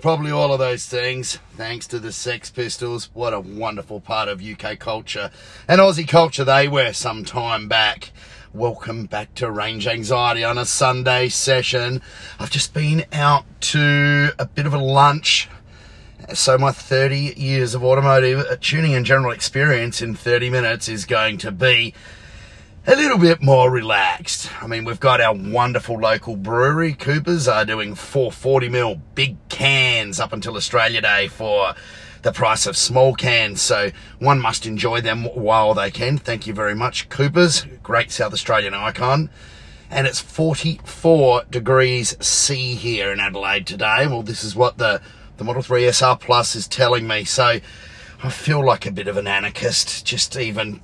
Probably all of those things, thanks to the Sex Pistols. What a wonderful part of UK culture and Aussie culture they were some time back. Welcome back to Range Anxiety on a Sunday session. I've just been out to a bit of a lunch. So, my 30 years of automotive uh, tuning and general experience in 30 minutes is going to be a little bit more relaxed. I mean, we've got our wonderful local brewery, Coopers, are doing 440ml big cans up until Australia Day for the price of small cans. So one must enjoy them while they can. Thank you very much, Coopers. Great South Australian icon. And it's 44 degrees C here in Adelaide today. Well, this is what the, the Model 3 SR Plus is telling me. So I feel like a bit of an anarchist, just even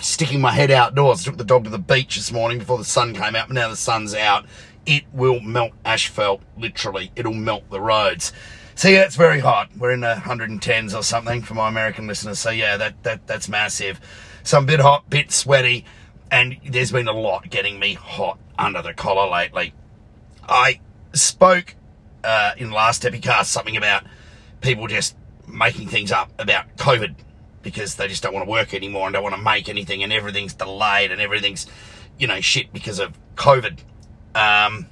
sticking my head outdoors. Took the dog to the beach this morning before the sun came out, but now the sun's out. It will melt asphalt, literally. It'll melt the roads. So yeah, it's very hot. We're in the 110s or something for my American listeners. So yeah, that, that that's massive. So I'm a bit hot, bit sweaty, and there's been a lot getting me hot under the collar lately. I spoke uh, in the last Epicast something about people just making things up about COVID because they just don't want to work anymore and don't want to make anything and everything's delayed and everything's, you know, shit because of COVID. Um,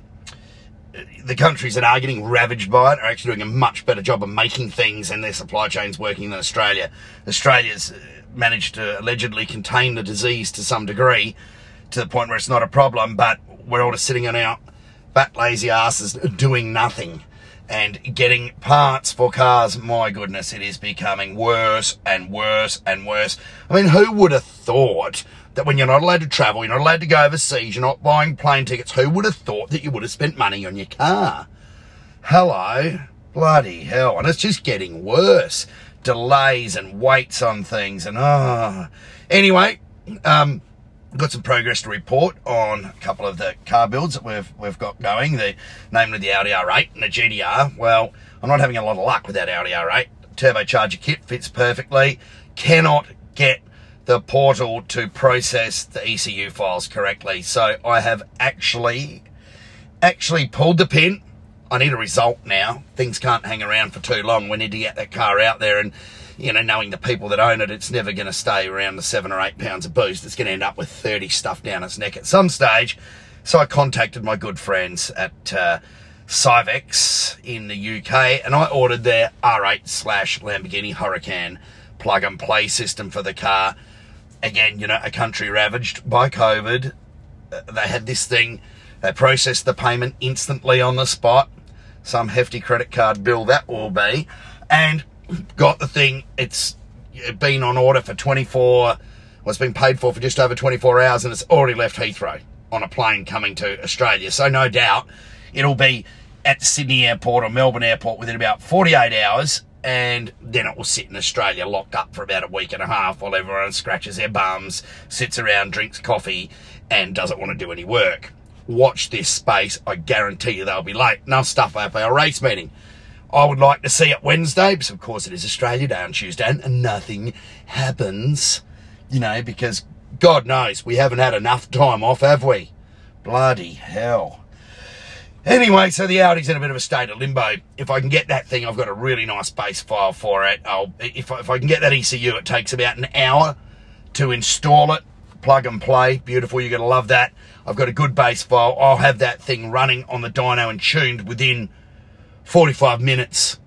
the countries that are getting ravaged by it are actually doing a much better job of making things and their supply chains working than Australia. Australia's uh, managed to allegedly contain the disease to some degree to the point where it's not a problem, but we're all just sitting on our fat lazy asses doing nothing and getting parts for cars, my goodness, it is becoming worse and worse and worse. I mean, who would have thought that when you're not allowed to travel, you're not allowed to go overseas, you're not buying plane tickets, who would have thought that you would have spent money on your car? Hello? Bloody hell. And it's just getting worse. Delays and waits on things and ah. Oh. Anyway, um, got some progress to report on a couple of the car builds that we've we've got going, the namely the Audi R8 and the GTR. Well, I'm not having a lot of luck with that Audi R8. Turbocharger kit fits perfectly. Cannot get the portal to process the ECU files correctly. So I have actually actually pulled the pin. I need a result now. Things can't hang around for too long. We need to get that car out there and you know, knowing the people that own it, it's never going to stay around the seven or eight pounds of boost. It's going to end up with 30 stuff down its neck at some stage. So I contacted my good friends at uh, Syvecs in the UK and I ordered their R8 slash Lamborghini Huracan plug and play system for the car. Again, you know, a country ravaged by COVID. Uh, they had this thing, they processed the payment instantly on the spot. Some hefty credit card bill that will be. And got the thing. It's been on order for 24, well, it's been paid for for just over 24 hours and it's already left Heathrow on a plane coming to Australia. So no doubt it'll be at Sydney Airport or Melbourne Airport within about 48 hours and then it will sit in Australia locked up for about a week and a half while everyone scratches their bums, sits around, drinks coffee and doesn't want to do any work. Watch this space. I guarantee you they'll be late. Enough stuff up our race meeting. I would like to see it Wednesday, because of course it is Australia Day on Tuesday, and nothing happens, you know, because God knows we haven't had enough time off, have we? Bloody hell. Anyway, so the Audi's in a bit of a state of limbo. If I can get that thing, I've got a really nice base file for it. I'll, if, I, if I can get that ECU, it takes about an hour to install it. Plug and play. Beautiful. You're going to love that. I've got a good base file. I'll have that thing running on the dyno and tuned within 45 minutes,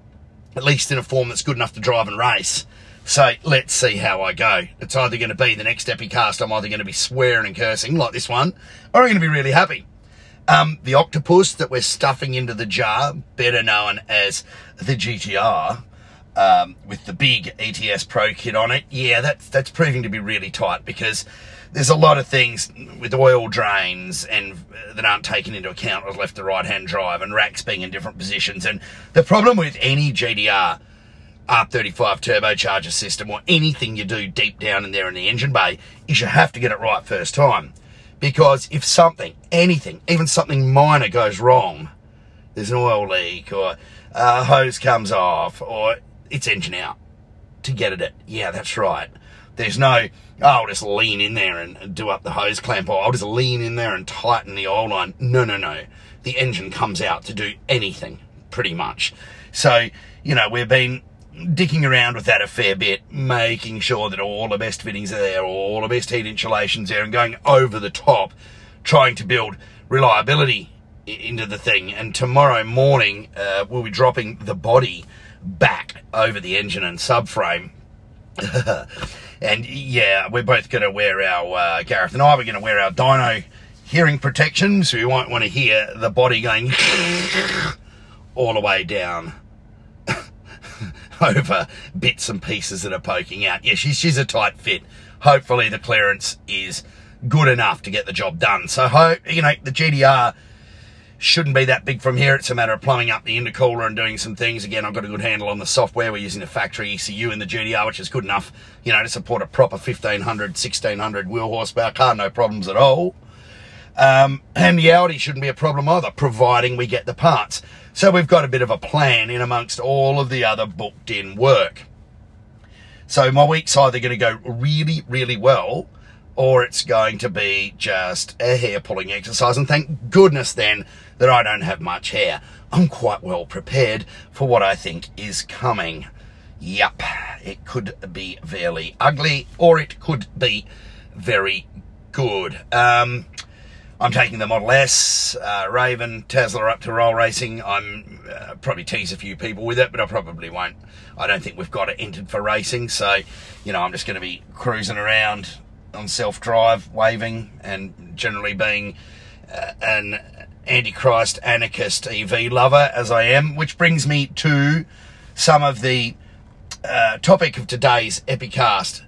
at least in a form that's good enough to drive and race. So let's see how I go. It's either going to be the next Epicast, I'm either going to be swearing and cursing like this one, or I'm going to be really happy. Um, the octopus that we're stuffing into the jar, better known as the GTR, um, with the big ETS Pro kit on it, yeah, that's, that's proving to be really tight because there's a lot of things with oil drains and uh, that aren't taken into account with left to right hand drive and racks being in different positions. And the problem with any GTR R35 turbocharger system or anything you do deep down in there in the engine bay is you have to get it right first time. Because if something, anything, even something minor goes wrong, there's an oil leak or a hose comes off or it's engine out to get at it. Yeah, that's right. There's no, oh, I'll just lean in there and do up the hose clamp, or I'll just lean in there and tighten the oil line. No, no, no. The engine comes out to do anything pretty much. So, you know, we've been dicking around with that a fair bit, making sure that all the best fittings are there, all the best heat insulation's there, and going over the top, trying to build reliability into the thing. And tomorrow morning, uh, we'll be dropping the body back over the engine and subframe. and yeah, we're both going to wear our, uh, Gareth and I, we're going to wear our dyno hearing protection, so we won't want to hear the body going all the way down over bits and pieces that are poking out. Yeah, she's, she's a tight fit. Hopefully the clearance is good enough to get the job done. So, hope, you know, the GTR shouldn't be that big from here. It's a matter of plumbing up the intercooler and doing some things. Again, I've got a good handle on the software. We're using a factory ECU in the GTR, which is good enough, you know, to support a proper 1500, 1600 wheel horsepower car. No problems at all. Um, and the Audi shouldn't be a problem either, providing we get the parts. So we've got a bit of a plan in amongst all of the other booked in work. So my week's either going to go really, really well, or it's going to be just a hair pulling exercise. And thank goodness then that I don't have much hair. I'm quite well prepared for what I think is coming. Yup, it could be fairly ugly, or it could be very good. Um, I'm taking the Model S, uh, Raven, Tesla up to roll racing. I'm uh, probably tease a few people with it, but I probably won't. I don't think we've got it entered for racing, so you know I'm just going to be cruising around on self-drive, waving, and generally being uh, an antichrist anarchist EV lover as I am, which brings me to some of the uh, topic of today's epicast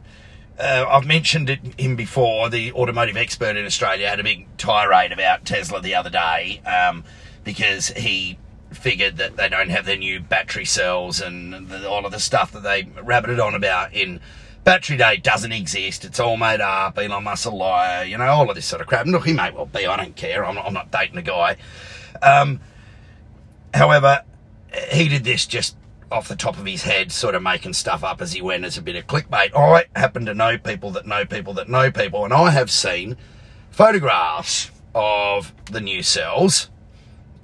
uh, I've mentioned it him before. The automotive expert in Australia had a big tirade about Tesla the other day um, because he figured that they don't have their new battery cells and the, all of the stuff that they rabbited on about in Battery Day doesn't exist. It's all made up. Elon Musk's a liar. You know, all of this sort of crap. Look, he may well be. I don't care. I'm not, I'm not dating a guy. Um, however, he did this just off the top of his head, sort of making stuff up as he went as a bit of clickbait. I happen to know people that know people that know people, and I have seen photographs of the new cells.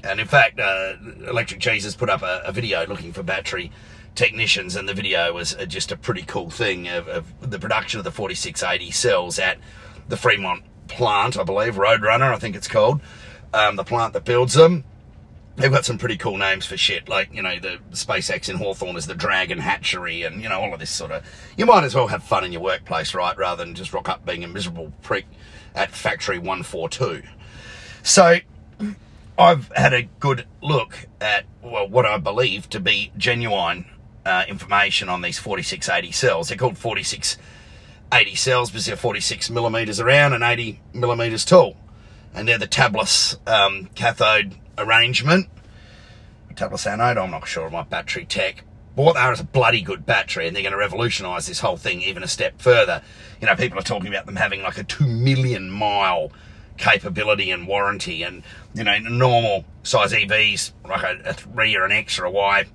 And in fact, uh, Electric Jesus put up a, a, video looking for battery technicians, and the video was just a pretty cool thing of, of the production of the 4680 cells at the Fremont plant, I believe, Roadrunner, I think it's called, um, the plant that builds them they've got some pretty cool names for shit, like, you know, the SpaceX in Hawthorne is the Dragon Hatchery, and, you know, all of this sort of. You might as well have fun in your workplace, right, rather than just rock up being a miserable prick at Factory 142. So, I've had a good look at, well, what I believe to be genuine uh, information on these 4680 cells. They're called 4680 cells because they're 46 millimeters around and 80 millimeters tall. And they're the tabless um, cathode arrangement. Tabless anode, I'm not sure of my battery tech. But what they are is a bloody good battery, and they're going to revolutionise this whole thing even a step further. You know, people are talking about them having like a two million mile capability and warranty, and you know, normal size EVs like a, a three or an X or a Y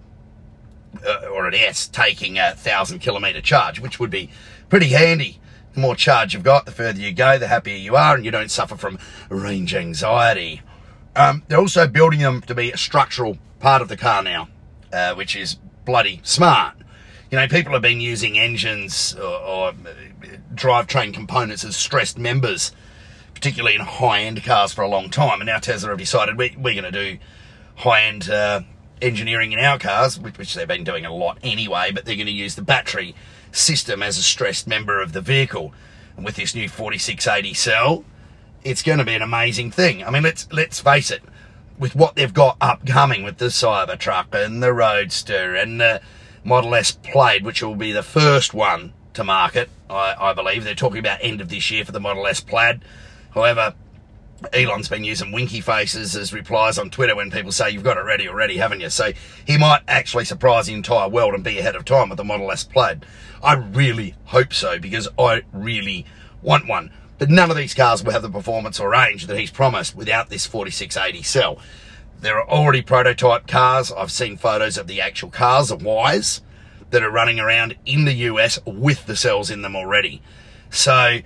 uh, or an S taking a thousand kilometre charge, which would be pretty handy. The more charge you've got, the further you go, the happier you are, and you don't suffer from range anxiety. Um, they're also building them to be a structural part of the car now, uh, which is bloody smart. You know, people have been using engines or, or drivetrain components as stressed members, particularly in high-end cars for a long time. And now Tesla have decided we, we're going to do high-end uh, engineering in our cars, which, they've been doing a lot anyway, but they're going to use the battery system as a stressed member of the vehicle. And with this new 4680 cell, it's going to be an amazing thing. I mean, let's let's face it, with what they've got upcoming with the Cybertruck and the Roadster and the Model S Plaid, which will be the first one to market, I, I believe. They're talking about end of this year for the Model S Plaid. However, Elon's been using winky faces as replies on Twitter when people say, you've got it ready already, haven't you? So he might actually surprise the entire world and be ahead of time with the Model S Plaid. I really hope so because I really want one. But none of these cars will have the performance or range that he's promised without this 4680 cell. There are already prototype cars. I've seen photos of the actual cars, the Ys, that are running around in the US with the cells in them already. So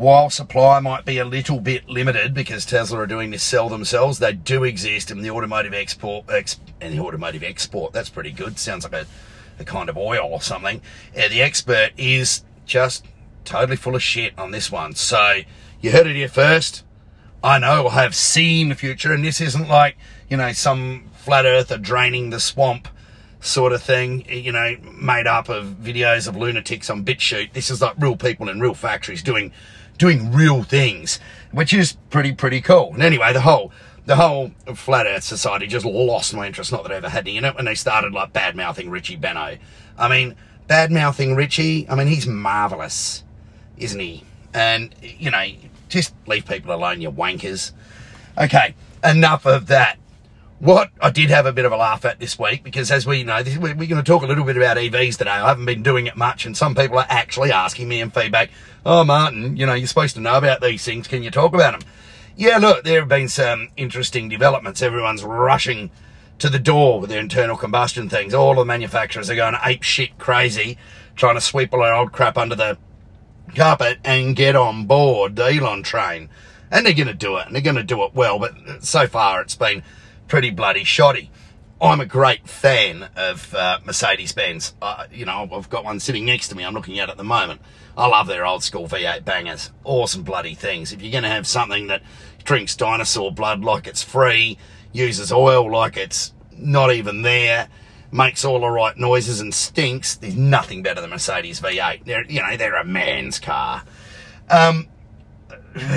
while supply might be a little bit limited because Tesla are doing this cell themselves, they do exist in the automotive export ex, and the automotive export. That's pretty good. Sounds like a, a kind of oil or something. Yeah, the expert is just totally full of shit on this one. So you heard it here first. I know I have seen the future, and this isn't like you know some flat earther draining the swamp sort of thing, you know, made up of videos of lunatics on BitChute. This is like real people in real factories doing doing real things, which is pretty, pretty cool. And anyway, the whole, the whole Flat Earth Society just lost my interest. Not that I ever had any in it when they started like bad mouthing Richie Benaud. I mean, bad mouthing Richie, I mean, he's marvelous, isn't he? And, you know, just leave people alone, you wankers. Okay, enough of that. What I did have a bit of a laugh at this week, because as we know, this, we're, going to talk a little bit about EVs today. I haven't been doing it much, and some people are actually asking me in feedback, oh, Martin, you know, you're supposed to know about these things. Can you talk about them? Yeah, look, there have been some interesting developments. Everyone's rushing to the door with their internal combustion things. All the manufacturers are going ape shit crazy, trying to sweep all their old crap under the carpet and get on board the Elon train. And they're going to do it, and they're going to do it well, but so far it's been pretty bloody shoddy. I'm a great fan of uh, Mercedes Benz. You know, I've got one sitting next to me. I'm looking at at the moment. I love their old school V8 bangers. Awesome bloody things. If you're going to have something that drinks dinosaur blood like it's free, uses oil like it's not even there, makes all the right noises and stinks, there's nothing better than Mercedes V8. They're, you know, they're a man's car. Um,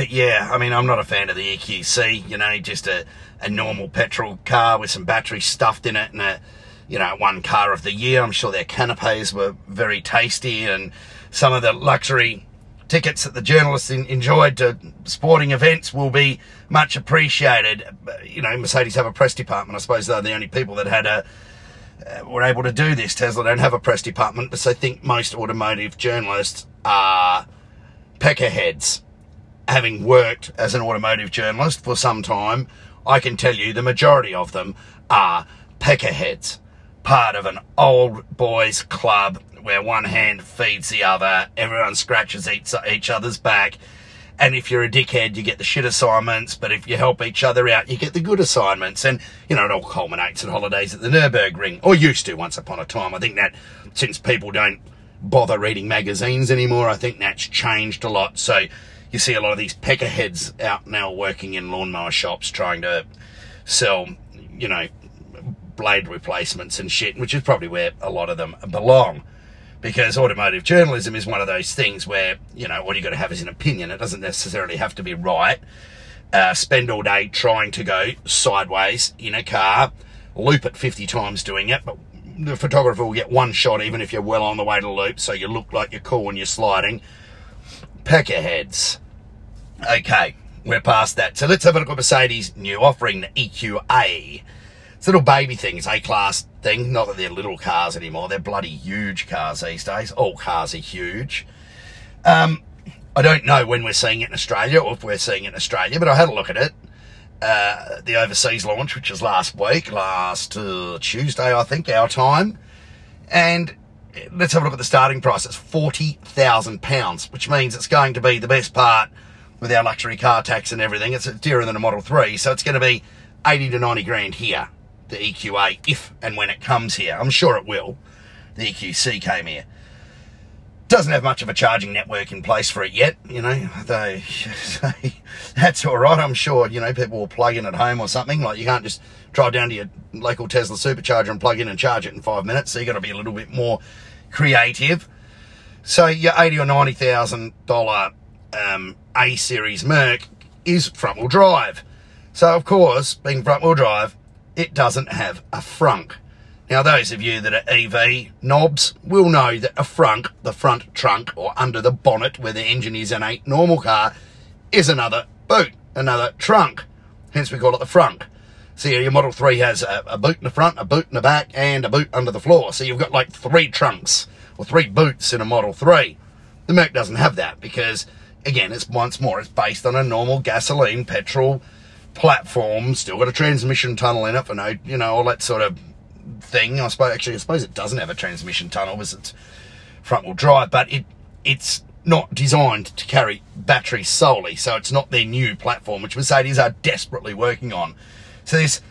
yeah, I mean, I'm not a fan of the EQC. You know, just a a normal petrol car with some battery stuffed in it and a, you know, one car of the year. I'm sure their canapes were very tasty and some of the luxury tickets that the journalists in, enjoyed to sporting events will be much appreciated. You know, Mercedes have a press department. I suppose they're the only people that had a, uh, were able to do this. Tesla don't have a press department, but I think most automotive journalists are peckerheads. Having worked as an automotive journalist for some time, I can tell you the majority of them are peckerheads, part of an old boys club where one hand feeds the other, everyone scratches each, each other's back, and if you're a dickhead, you get the shit assignments, but if you help each other out, you get the good assignments. And, you know, it all culminates in holidays at the Nürburgring, or used to once upon a time. I think that since people don't bother reading magazines anymore, I think that's changed a lot. So you see a lot of these peckerheads out now working in lawnmower shops trying to sell, you know, blade replacements and shit, which is probably where a lot of them belong. Because automotive journalism is one of those things where, you know, all you've got to have is an opinion. It doesn't necessarily have to be right. Uh, spend all day trying to go sideways in a car, loop it 50 times doing it, but the photographer will get one shot even if you're well on the way to loop, so you look like you're cool when you're sliding. Peckerheads. Okay, we're past that. So let's have a look at Mercedes' new offering, the EQA. It's a little baby thing. It's A-class thing. Not that they're little cars anymore. They're bloody huge cars these days. All cars are huge. Um, I don't know when we're seeing it in Australia or if we're seeing it in Australia, but I had a look at it. Uh, the overseas launch, which was last week, last uh, Tuesday, I think, our time. And let's have a look at the starting price. It's £40,000, which means it's going to be the best part with our luxury car tax and everything. It's dearer than a Model 3, so it's going to be 80 to 90 grand here, the EQA, if and when it comes here. I'm sure it will. The EQC came here. Doesn't have much of a charging network in place for it yet, you know. They that's all right. I'm sure, you know, people will plug in at home or something. Like you can't just drive down to your local Tesla supercharger and plug in and charge it in five minutes. So you got to be a little bit more creative. So your eighty or ninety thousand dollar um, A series Merc is front wheel drive. So, of course, being front wheel drive, it doesn't have a frunk. Now, those of you that are EV knobs will know that a frunk, the front trunk or under the bonnet where the engine is in a normal car, is another boot, another trunk. Hence, we call it the frunk. So, your Model 3 has a, a boot in the front, a boot in the back, and a boot under the floor. So, you've got like three trunks or three boots in a Model 3. The Merc doesn't have that because again, it's once more, it's based on a normal gasoline, petrol platform, still got a transmission tunnel in it for no, you know, all that sort of thing. I suppose, actually, I suppose it doesn't have a transmission tunnel because it's front wheel drive, but it, it's not designed to carry batteries solely, so it's not their new platform, which Mercedes are desperately working on. So this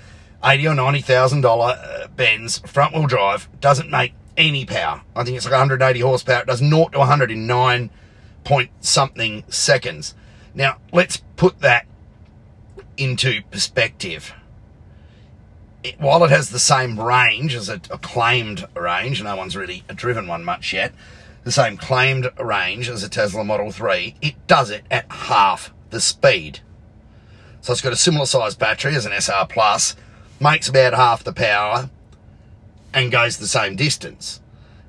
eighty or ninety thousand dollar uh, Benz front wheel drive doesn't make any power. I think it's like 180 horsepower. It does 0 to 100 in nine point something seconds. Now let's put that into perspective. It, while it has the same range as a, a claimed range, no one's really driven one much yet the same claimed range as a Tesla Model 3, it does it at half the speed. So it's got a similar size battery as an SR Plus, makes about half the power, and goes the same distance.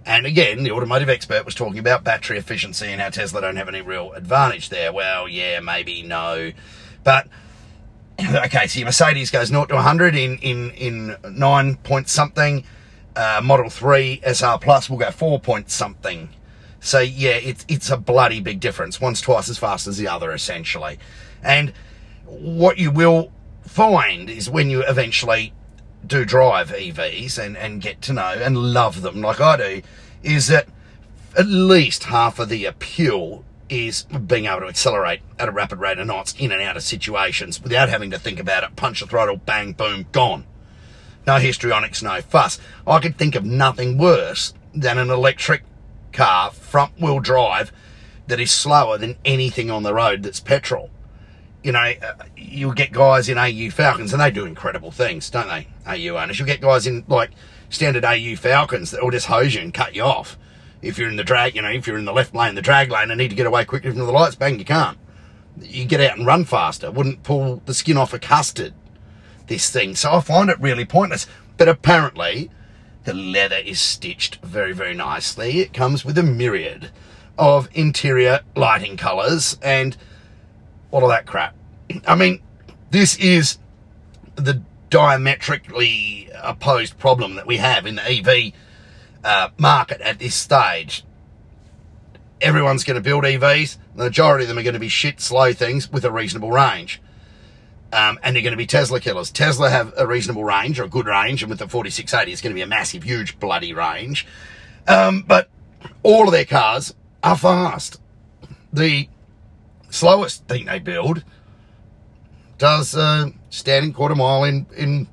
And again, the automotive expert was talking about battery efficiency and how Tesla don't have any real advantage there. Well, yeah, maybe no. But okay, so your Mercedes goes 0 to 100 in in in 9 point something. Uh, Model 3 SR Plus will go 4 point something. So yeah, it's it's a bloody big difference. One's twice as fast as the other, essentially. And what you will find is when you eventually do drive EVs and, and get to know and love them like I do, is that at least half of the appeal is being able to accelerate at a rapid rate of knots in and out of situations without having to think about it, punch the throttle, bang, boom, gone. No histrionics, no fuss. I could think of nothing worse than an electric car, front wheel drive, that is slower than anything on the road that's petrol. You know, uh, you'll get guys in AU Falcons, and they do incredible things, don't they? AU owners. You'll get guys in like standard AU Falcons that will just hose you and cut you off. If you're in the drag, you know, if you're in the left lane, the drag lane, and need to get away quickly from the lights, bang, you can't. You get out and run faster. Wouldn't pull the skin off a custard, this thing. So I find it really pointless. But apparently, the leather is stitched very, very nicely. It comes with a myriad of interior lighting colours and all of that crap. I mean, this is the diametrically opposed problem that we have in the EV uh, market at this stage. Everyone's going to build EVs. The majority of them are going to be shit, slow things with a reasonable range um, and they're going to be Tesla killers. Tesla have a reasonable range or a good range, and with the 4680, it's going to be a massive, huge, bloody range. Um, but all of their cars are fast. The slowest thing they build does uh, standing quarter mile in in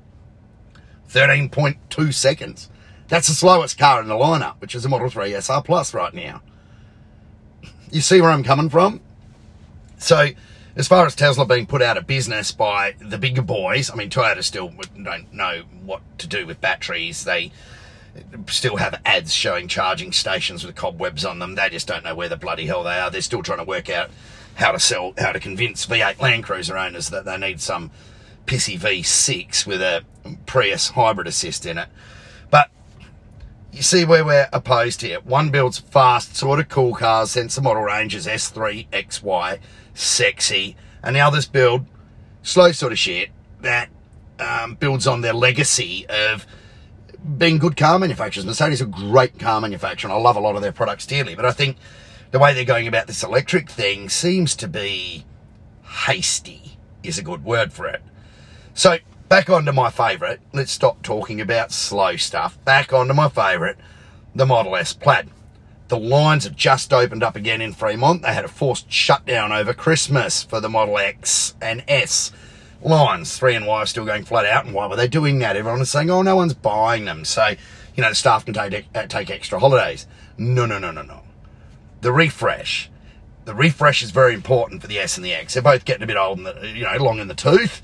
13.2 seconds. That's the slowest car in the lineup, which is a Model 3 SR Plus right now. You see where I'm coming from? So as far as Tesla being put out of business by the bigger boys, I mean, Toyota still don't know what to do with batteries. They still have ads showing charging stations with cobwebs on them. They just don't know where the bloody hell they are. They're still trying to work out how to sell, how to convince V8 Land Cruiser owners that they need some pissy V6 with a Prius hybrid assist in it. But you see where we're opposed here. One builds fast, sort of cool cars, sensor model ranges S3, XY sexy, and the others build slow sort of shit that um, builds on their legacy of being good car manufacturers. Mercedes are great car manufacturer, and I love a lot of their products dearly, but I think the way they're going about this electric thing seems to be hasty, is a good word for it. So, back onto my favourite. Let's stop talking about slow stuff. Back onto my favourite, the Model S Plaid. The lines have just opened up again in Fremont. They had a forced shutdown over Christmas for the Model X and S lines. 3 and Y are still going flat out. And why were they doing that? Everyone is saying, oh, no one's buying them. So, you know, the staff can take, take extra holidays. No, no, no, no, no. The refresh. The refresh is very important for the S and the X. They're both getting a bit old, and you know, long in the tooth.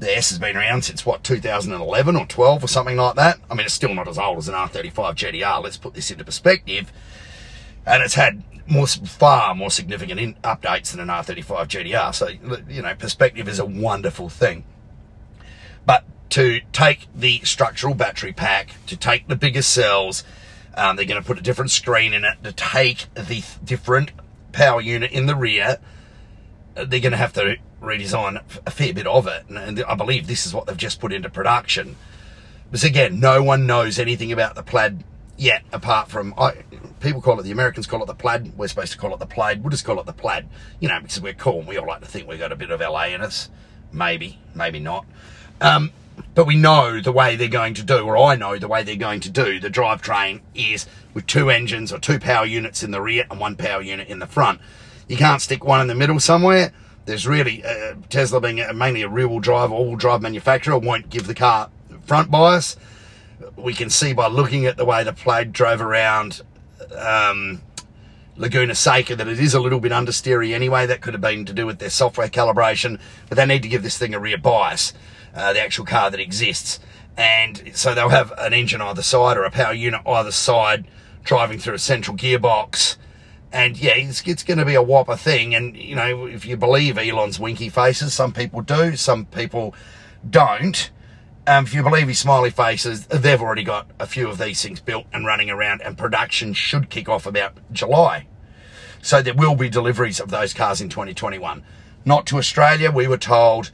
The S has been around since what 2011 or 12 or something like that. I mean, it's still not as old as an R35 GTR. Let's put this into perspective and it's had more far more significant in, updates than an R35 GTR. So you know, perspective is a wonderful thing. But to take the structural battery pack, to take the bigger cells, um, they're going to put a different screen in it. To take the different power unit in the rear, uh, they're going to have to redesign a fair bit of it. And I believe this is what they've just put into production. Because again, no one knows anything about the plaid yet, apart from I, people call it the Americans call it the plaid. We're supposed to call it the plaid. We'll just call it the plaid, you know, because we're cool and we all like to think we've got a bit of LA in us. Maybe, maybe not. Um, But we know the way they're going to do, or I know the way they're going to do the drivetrain is with two engines or two power units in the rear and one power unit in the front. You can't stick one in the middle somewhere. There's really, uh, Tesla being a, mainly a rear wheel drive, all wheel drive manufacturer, won't give the car front bias. We can see by looking at the way the Plaid drove around um, Laguna Seca that it is a little bit understeery anyway. That could have been to do with their software calibration, but they need to give this thing a rear bias, uh, the actual car that exists. And so they'll have an engine either side or a power unit either side driving through a central gearbox. And yeah, it's, it's going to be a whopper thing. And, you know, if you believe Elon's winky faces, some people do, some people don't. Um, if you believe his smiley faces, they've already got a few of these things built and running around, and production should kick off about July. So there will be deliveries of those cars in 2021. Not to Australia. We were told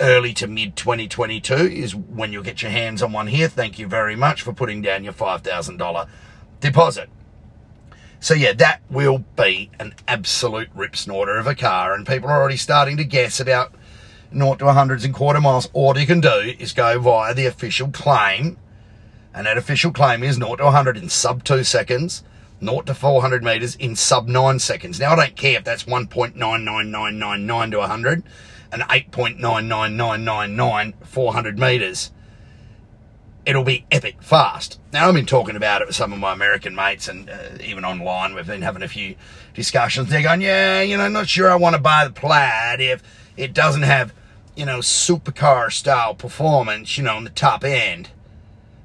early to mid 2022 is when you'll get your hands on one here. Thank you very much for putting down your $5,000 deposit. So yeah, that will be an absolute rip snorter of a car, and people are already starting to guess about 0 to 100s and quarter miles. All you can do is go via the official claim, and that official claim is 0 to 100 in sub 2 seconds, 0 to 400 metres in sub 9 seconds. Now, I don't care if that's 1.99999 to 100 and 8.99999 400 metres. It'll be epic fast. Now, I've been talking about it with some of my American mates and uh, even online. We've been having a few discussions. They're going, yeah, you know, not sure I want to buy the plaid if it doesn't have you know, supercar style performance, you know, on the top end.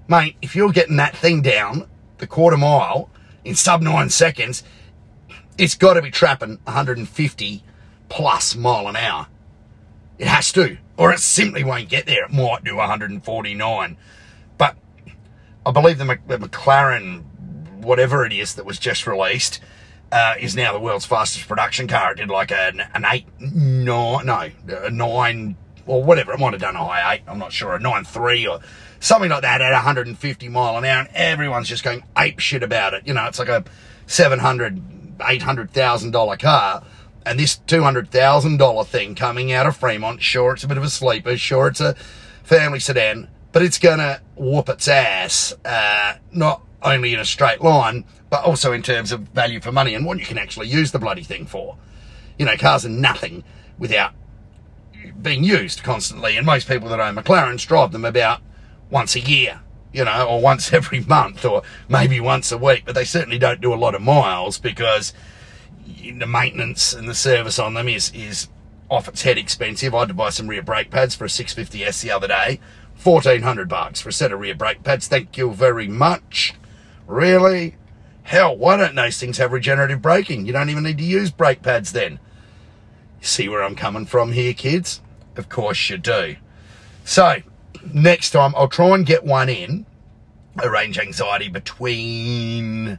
Mate, if you're getting that thing down the quarter mile in sub nine seconds, it's got to be trapping 150 plus mile an hour. It has to, or it simply won't get there. It might do 149. But I believe the, the McLaren, whatever it is that was just released, uh, is now the world's fastest production car. It did like an, an eight, nine, no, a nine, or whatever. It might have done a high eight. I'm not sure, a nine three or something like that at 150 mile an hour. And everyone's just going ape shit about it. You know, it's like a 700, 800,000 dollar car. And this $200,000 thing coming out of Fremont, sure, it's a bit of a sleeper. Sure, it's a family sedan, but it's going to whoop its ass, uh, not only in a straight line, but also in terms of value for money and what you can actually use the bloody thing for. You know, cars are nothing without being used constantly, and most people that own McLarens drive them about once a year, you know, or once every month, or maybe once a week, but they certainly don't do a lot of miles because the maintenance and the service on them is, is off its head expensive. I had to buy some rear brake pads for a 650S the other day. 1400 bucks for a set of rear brake pads. Thank you very much. Really? Hell, why don't those things have regenerative braking? You don't even need to use brake pads then. See where I'm coming from here, kids? Of course you do. So, next time I'll try and get one in, a range anxiety between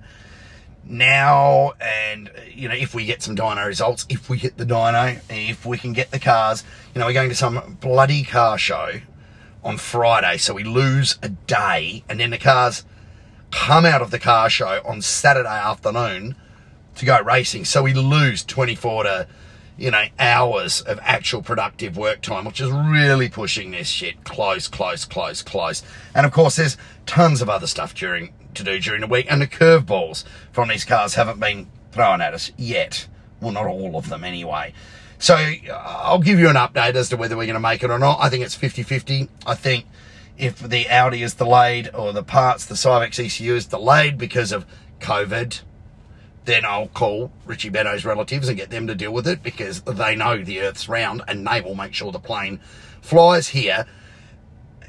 now and, you know, if we get some dyno results, if we hit the dyno, if we can get the cars, you know, we're going to some bloody car show on Friday, so we lose a day, and then the cars come out of the car show on Saturday afternoon to go racing. So we lose 24 to, you know, hours of actual productive work time, which is really pushing this shit close, close, close, close. And of course, there's tons of other stuff during to do during the week, and the curveballs from these cars haven't been thrown at us yet. Well, not all of them anyway. So uh, I'll give you an update as to whether we're going to make it or not. I think it's 50 50. I think if the Audi is delayed or the parts, the Syvecs ECU is delayed because of COVID, then I'll call Richie Benaud's relatives and get them to deal with it because they know the Earth's round and they will make sure the plane flies here.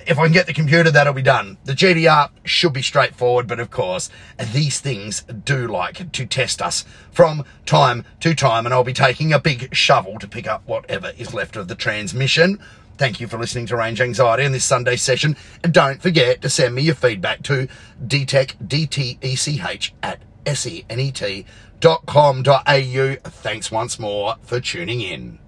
If I can get the computer, that'll be done. The GTR should be straightforward, but of course, these things do like to test us from time to time, and I'll be taking a big shovel to pick up whatever is left of the transmission. Thank you for listening to Range Anxiety in this Sunday session. And don't forget to send me your feedback to dtech, D-T-E-C-H, at senet.com.au. Thanks once more for tuning in.